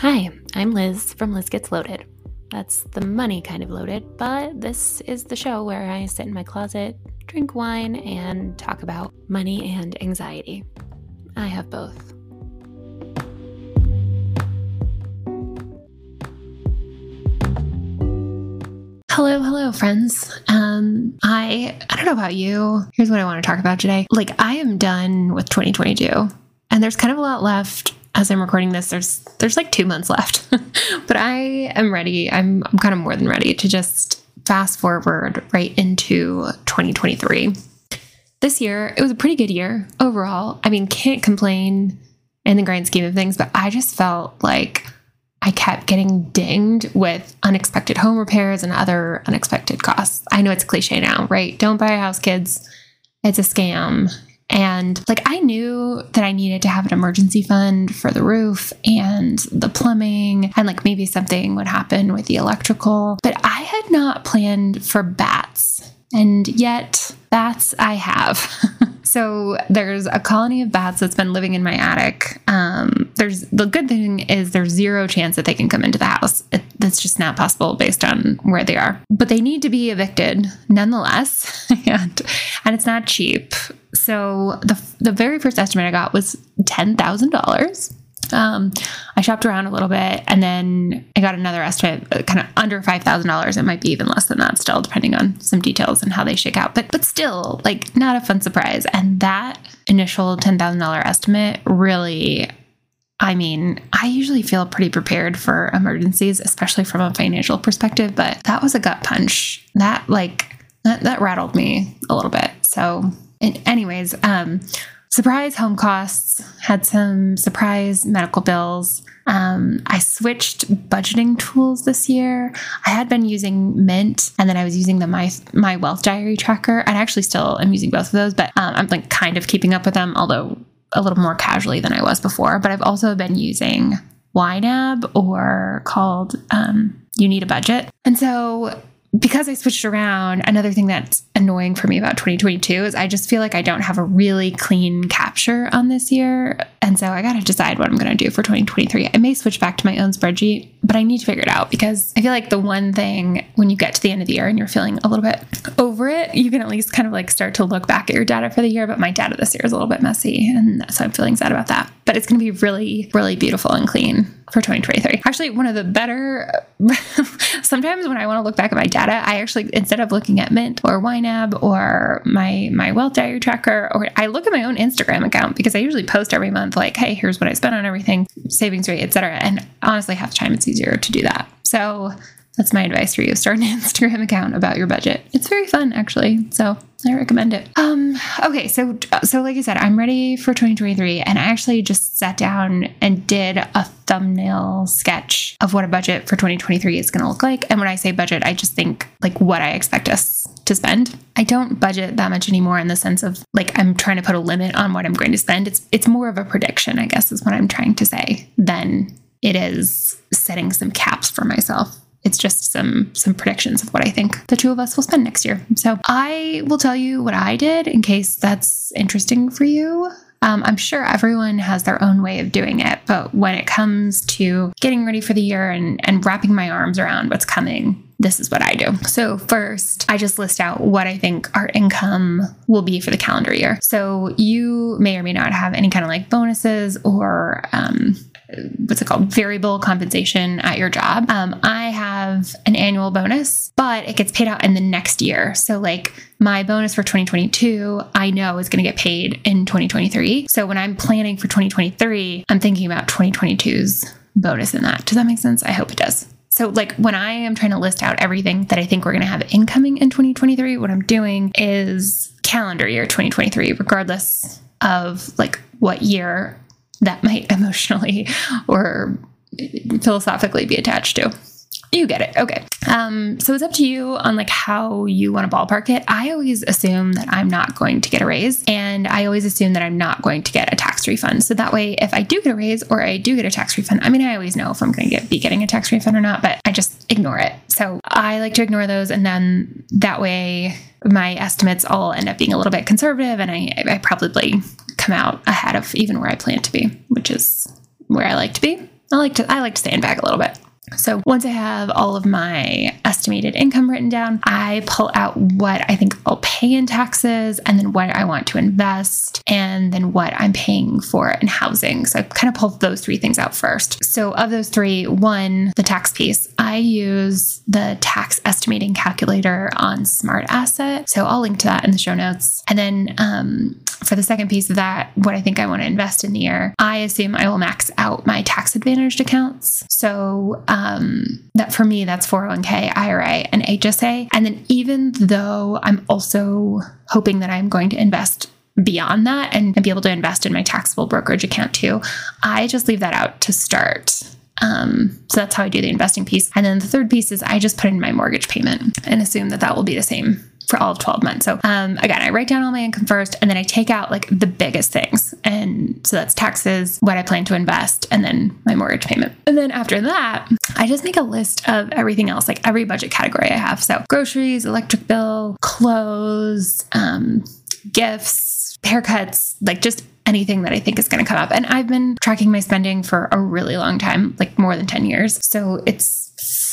Hi, I'm Liz from Liz Gets Loaded. That's the money kind of loaded, but this is the show where I sit in my closet, drink wine, and talk about money and anxiety. I have both. Hello, hello, friends. Um, I I don't know about you. Here's what I want to talk about today. Like, I am done with 2022, and there's kind of a lot left. As I'm recording this, there's there's like two months left, but I am ready. I'm I'm kind of more than ready to just fast forward right into 2023. This year, it was a pretty good year overall. I mean, can't complain in the grand scheme of things, but I just felt like I kept getting dinged with unexpected home repairs and other unexpected costs. I know it's cliche now, right? Don't buy a house, kids. It's a scam. And like I knew that I needed to have an emergency fund for the roof and the plumbing, and like maybe something would happen with the electrical, but I had not planned for bats. And yet, bats I have. so there's a colony of bats that's been living in my attic. Um, there's the good thing is there's zero chance that they can come into the house. It, that's just not possible based on where they are. But they need to be evicted nonetheless, and and it's not cheap. So the the very first estimate I got was ten thousand dollars. Um, I shopped around a little bit and then I got another estimate, uh, kind of under five thousand dollars. It might be even less than that, still, depending on some details and how they shake out. But but still, like not a fun surprise. And that initial ten thousand dollar estimate really I mean, I usually feel pretty prepared for emergencies, especially from a financial perspective, but that was a gut punch. That like that, that rattled me a little bit. So, anyways, um, surprise home costs, had some surprise medical bills. Um, I switched budgeting tools this year. I had been using Mint, and then I was using the my my Wealth Diary tracker, and I actually still am using both of those. But um, I'm like kind of keeping up with them, although a little more casually than I was before. But I've also been using YNAB or called um, You Need a Budget, and so because I switched around, another thing that's annoying for me about 2022 is I just feel like I don't have a really clean capture on this year. And so I got to decide what I'm going to do for 2023. I may switch back to my own spreadsheet, but I need to figure it out because I feel like the one thing when you get to the end of the year and you're feeling a little bit over it, you can at least kind of like start to look back at your data for the year. But my data this year is a little bit messy. And so I'm feeling sad about that. But it's going to be really, really beautiful and clean for 2023. Actually, one of the better, sometimes when I want to look back at my data, I actually, instead of looking at Mint or YNAB or my, my wealth diary tracker, or I look at my own Instagram account because I usually post every month, like, hey, here's what I spent on everything, savings rate, etc. And honestly, half the time it's easier to do that. So that's my advice for you. Start an Instagram account about your budget. It's very fun, actually. So I recommend it. Um, okay, so so like I said, I'm ready for 2023, and I actually just sat down and did a thumbnail sketch of what a budget for 2023 is going to look like. And when I say budget, I just think like what I expect us to spend. I don't budget that much anymore in the sense of like I'm trying to put a limit on what I'm going to spend. It's it's more of a prediction, I guess, is what I'm trying to say, than it is setting some caps for myself it's just some some predictions of what I think the two of us will spend next year. So I will tell you what I did in case that's interesting for you. Um, I'm sure everyone has their own way of doing it, but when it comes to getting ready for the year and, and wrapping my arms around what's coming, this is what I do. So, first, I just list out what I think our income will be for the calendar year. So, you may or may not have any kind of like bonuses or um, what's it called? Variable compensation at your job. Um, i have an annual bonus but it gets paid out in the next year. So like my bonus for 2022 i know is going to get paid in 2023 so when i'm planning for 2023 i'm thinking about 2022's bonus in that. Does that make sense? I hope it does. So, like when I am trying to list out everything that I think we're going to have incoming in 2023, what I'm doing is calendar year 2023, regardless of like what year that might emotionally or philosophically be attached to. You get it. Okay. Um, so it's up to you on like how you want to ballpark it. I always assume that I'm not going to get a raise and I always assume that I'm not going to get a tax refund. So that way, if I do get a raise or I do get a tax refund, I mean, I always know if I'm going to be getting a tax refund or not, but I just ignore it. So I like to ignore those. And then that way my estimates all end up being a little bit conservative and I, I probably come out ahead of even where I plan to be, which is where I like to be. I like to I like to sandbag a little bit. So once I have all of my estimated income written down, I pull out what I think I'll pay in taxes and then what I want to invest and then what I'm paying for in housing. So I kind of pull those three things out first. So of those three, one, the tax piece, I use the tax estimating calculator on Smart Asset. So I'll link to that in the show notes. And then um, for the second piece of that, what I think I want to invest in the year, I assume I will max out my tax advantaged accounts. So um, that for me, that's 401k, IRA, and HSA. And then even though I'm also hoping that I'm going to invest beyond that and, and be able to invest in my taxable brokerage account too, I just leave that out to start. Um, so that's how I do the investing piece. And then the third piece is I just put in my mortgage payment and assume that that will be the same for all of 12 months. So um, again, I write down all my income first and then I take out like the biggest things. And so that's taxes, what I plan to invest, and then my mortgage payment. And then after that, I just make a list of everything else, like every budget category I have. So groceries, electric bill, clothes, um, gifts, haircuts, like just anything that I think is going to come up. And I've been tracking my spending for a really long time, like more than 10 years. So it's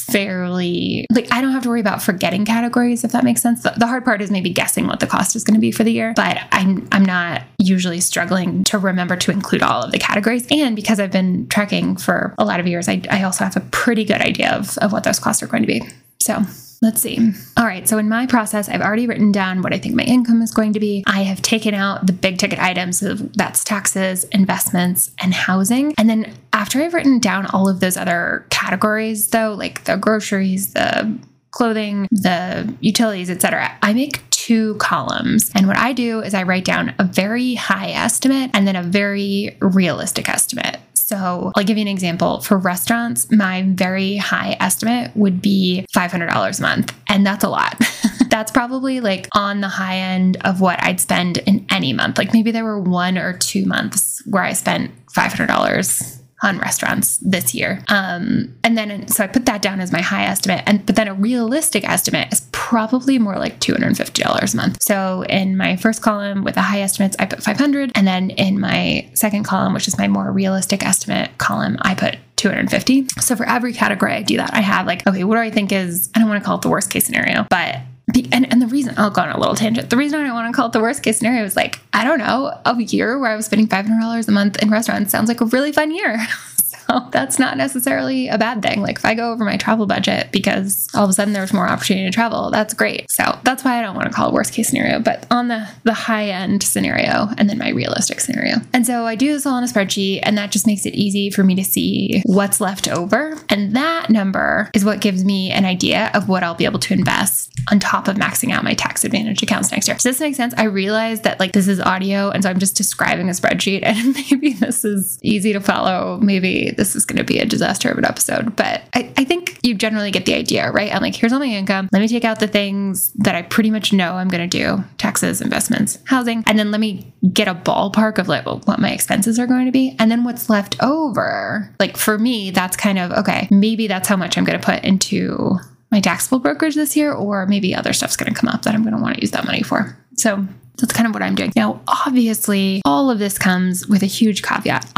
fairly like I don't have to worry about forgetting categories if that makes sense. The, hard part is maybe guessing what the cost is going to be for the year, but I'm I'm not usually struggling to remember to include all of the categories. And because I've been tracking for a lot of years, I, I also have a pretty good idea of, of what those costs are going to be. So Let's see. All right. So in my process, I've already written down what I think my income is going to be. I have taken out the big ticket items of that's taxes, investments, and housing. And then after I've written down all of those other categories, though, like the groceries, the clothing, the utilities, etc., I make two columns. And what I do is I write down a very high estimate and then a very realistic estimate. So I'll give you an example. For restaurants, my very high estimate would be $500 a month. And that's a lot. that's probably like on the high end of what I'd spend in any month. Like maybe there were one or two months where I spent $500 on restaurants this year. Um, and then so I put that down as my high estimate. And but then a realistic estimate is probably more like $250 a month. So in my first column with the high estimates, I put 500. And then in my second column, which is my more realistic estimate column, I put 250. So for every category I do that, I have like, okay, what do I think is, I don't want to call it the worst case scenario, but and, and the reason I'll go on a little tangent. The reason I don't want to call it the worst case scenario is like, I don't know, a year where I was spending $500 a month in restaurants sounds like a really fun year. So that's not necessarily a bad thing. Like if I go over my travel budget because all of a sudden there's more opportunity to travel, that's great. So that's why I don't want to call it worst case scenario, but on the the high end scenario and then my realistic scenario. And so I do this all on a spreadsheet and that just makes it easy for me to see what's left over. And that number is what gives me an idea of what I'll be able to invest on top of maxing out my tax advantage accounts next year. Does this make sense? I realize that like this is audio and so I'm just describing a spreadsheet and maybe this is easy to follow. Maybe this is going to be a disaster of an episode, but I, I think you generally get the idea, right? I'm like, here's all my income. Let me take out the things that I pretty much know I'm going to do taxes, investments, housing, and then let me get a ballpark of like what my expenses are going to be. And then what's left over, like for me, that's kind of okay, maybe that's how much I'm going to put into my taxable brokerage this year, or maybe other stuff's going to come up that I'm going to want to use that money for. So that's kind of what I'm doing. Now, obviously, all of this comes with a huge caveat.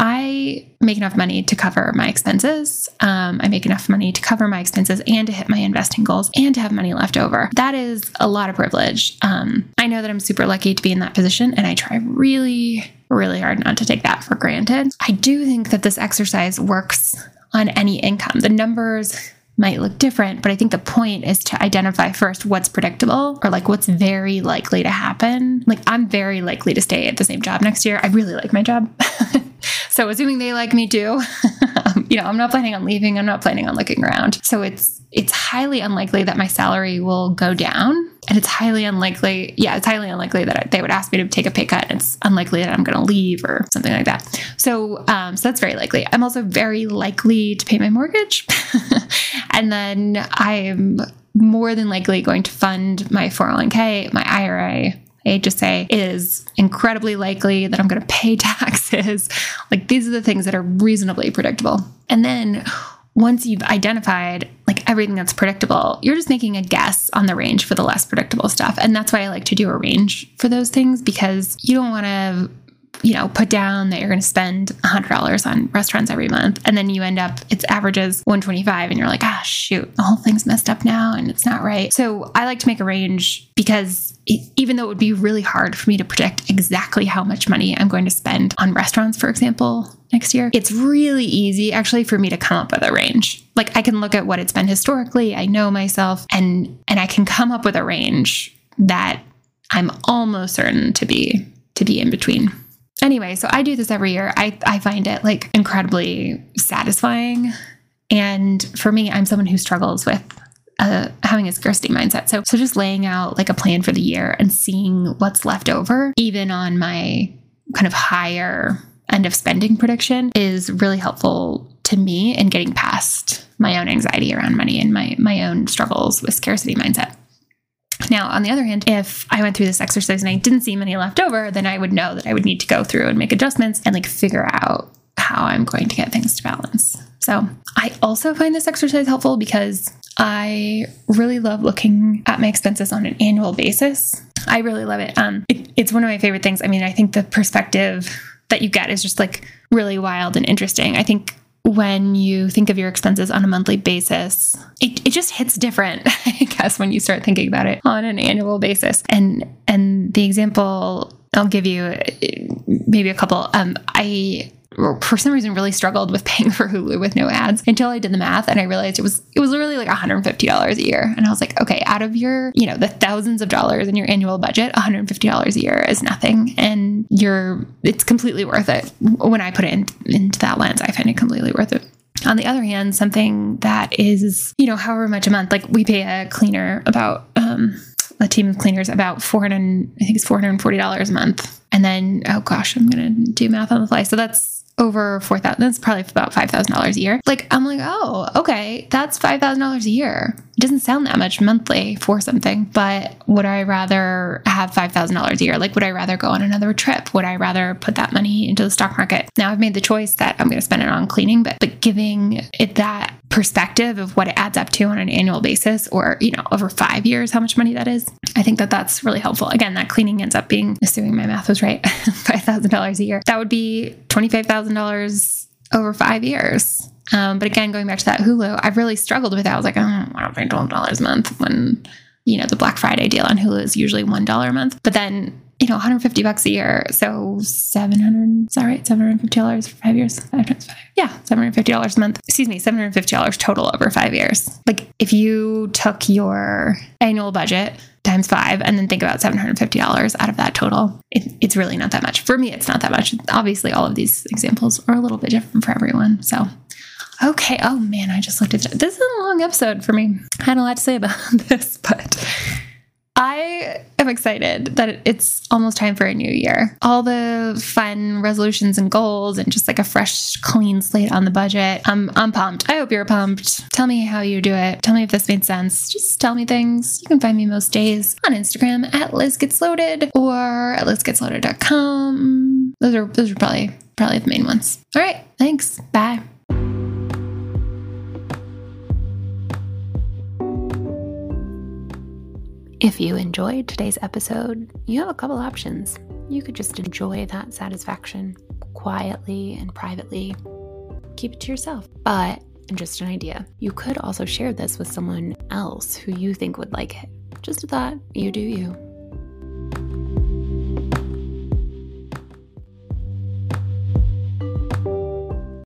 Make enough money to cover my expenses. Um, I make enough money to cover my expenses and to hit my investing goals and to have money left over. That is a lot of privilege. Um, I know that I'm super lucky to be in that position, and I try really, really hard not to take that for granted. I do think that this exercise works on any income. The numbers might look different, but I think the point is to identify first what's predictable or like what's very likely to happen. Like I'm very likely to stay at the same job next year. I really like my job. so assuming they like me too, you know, I'm not planning on leaving. I'm not planning on looking around. So it's it's highly unlikely that my salary will go down. And it's highly unlikely yeah it's highly unlikely that they would ask me to take a pay cut. It's unlikely that i'm going to leave or something like that. So um, so that's very likely. I'm also very likely to pay my mortgage. And then i'm more than likely going to fund my 401k my ira HSA is incredibly likely that I'm going to pay taxes. like these are the things that are reasonably predictable. And then once you've identified like everything that's predictable, you're just making a guess on the range for the less predictable stuff. And that's why I like to do a range for those things because you don't want to you know, put down that you're going to spend $100 on restaurants every month. And then you end up, it's averages 125 and you're like, ah, shoot, the whole thing's messed up now and it's not right. So I like to make a range because even though it would be really hard for me to predict exactly how much money I'm going to spend on restaurants, for example, next year, it's really easy actually for me to come up with a range. Like I can look at what it's been historically, I know myself, and and I can come up with a range that I'm almost certain to be to be in between. Anyway, so I do this every year. I, I find it like incredibly satisfying. And for me, I'm someone who struggles with uh, having a scarcity mindset. So, so just laying out like a plan for the year and seeing what's left over, even on my kind of higher end of spending prediction, is really helpful to me in getting past my own anxiety around money and my my own struggles with scarcity mindset. Now, on the other hand, if I went through this exercise and I didn't see money left over, then I would know that I would need to go through and make adjustments and like figure out how I'm going to get things to balance. So, I also find this exercise helpful because I really love looking at my expenses on an annual basis. I really love it. Um, it, it's one of my favorite things. I mean, I think the perspective that you get is just like really wild and interesting. I think when you think of your expenses on a monthly basis, it, it just hits different, I guess, when you start thinking about it on an annual basis. And and the example I'll give you maybe a couple. Um, I for some reason really struggled with paying for Hulu with no ads until I did the math and I realized it was it was literally like $150 a year. And I was like, okay, out of your, you know, the thousands of dollars in your annual budget, $150 a year is nothing. And you're it's completely worth it. When I put it in, into that lens, I find it completely worth it. On the other hand, something that is, you know, however much a month, like we pay a cleaner about um a team of cleaners about 400 I think it's $440 a month. And then oh gosh, I'm to do math on the fly. So that's over 4000 that's probably about $5000 a year. Like i'm like oh okay that's $5000 a year. It doesn't sound that much monthly for something but would i rather have $5000 a year? Like would i rather go on another trip? Would i rather put that money into the stock market? Now i've made the choice that i'm going to spend it on cleaning but but giving it that perspective of what it adds up to on an annual basis or you know over five years how much money that is. I think that that's really helpful. Again that cleaning ends up being assuming my math was right $5000 a year. That would be $25000 over five years. Um, but again going back to that hulu i've really struggled with that. I was like oh, i don't pay $12 a month when you know the black friday deal on hulu is usually $1 a month but then you know, 150 bucks a year. So 700, is that right? $750 for five years? Five times five. Yeah, $750 a month. Excuse me, $750 total over five years. Like if you took your annual budget times five and then think about $750 out of that total, it, it's really not that much. For me, it's not that much. Obviously, all of these examples are a little bit different for everyone. So Okay. Oh man, I just looked at this. This is a long episode for me. I had a lot to say about this, but I am excited that it's almost time for a new year. All the fun resolutions and goals and just like a fresh, clean slate on the budget. I'm, I'm pumped. I hope you're pumped. Tell me how you do it. Tell me if this made sense. Just tell me things. You can find me most days on Instagram at Liz Gets Loaded or at lizgetsloaded.com. Those are those are probably probably the main ones. All right. Thanks. Bye. If you enjoyed today's episode, you have a couple options. You could just enjoy that satisfaction quietly and privately, keep it to yourself. But, just an idea, you could also share this with someone else who you think would like it. Just a thought, you do you.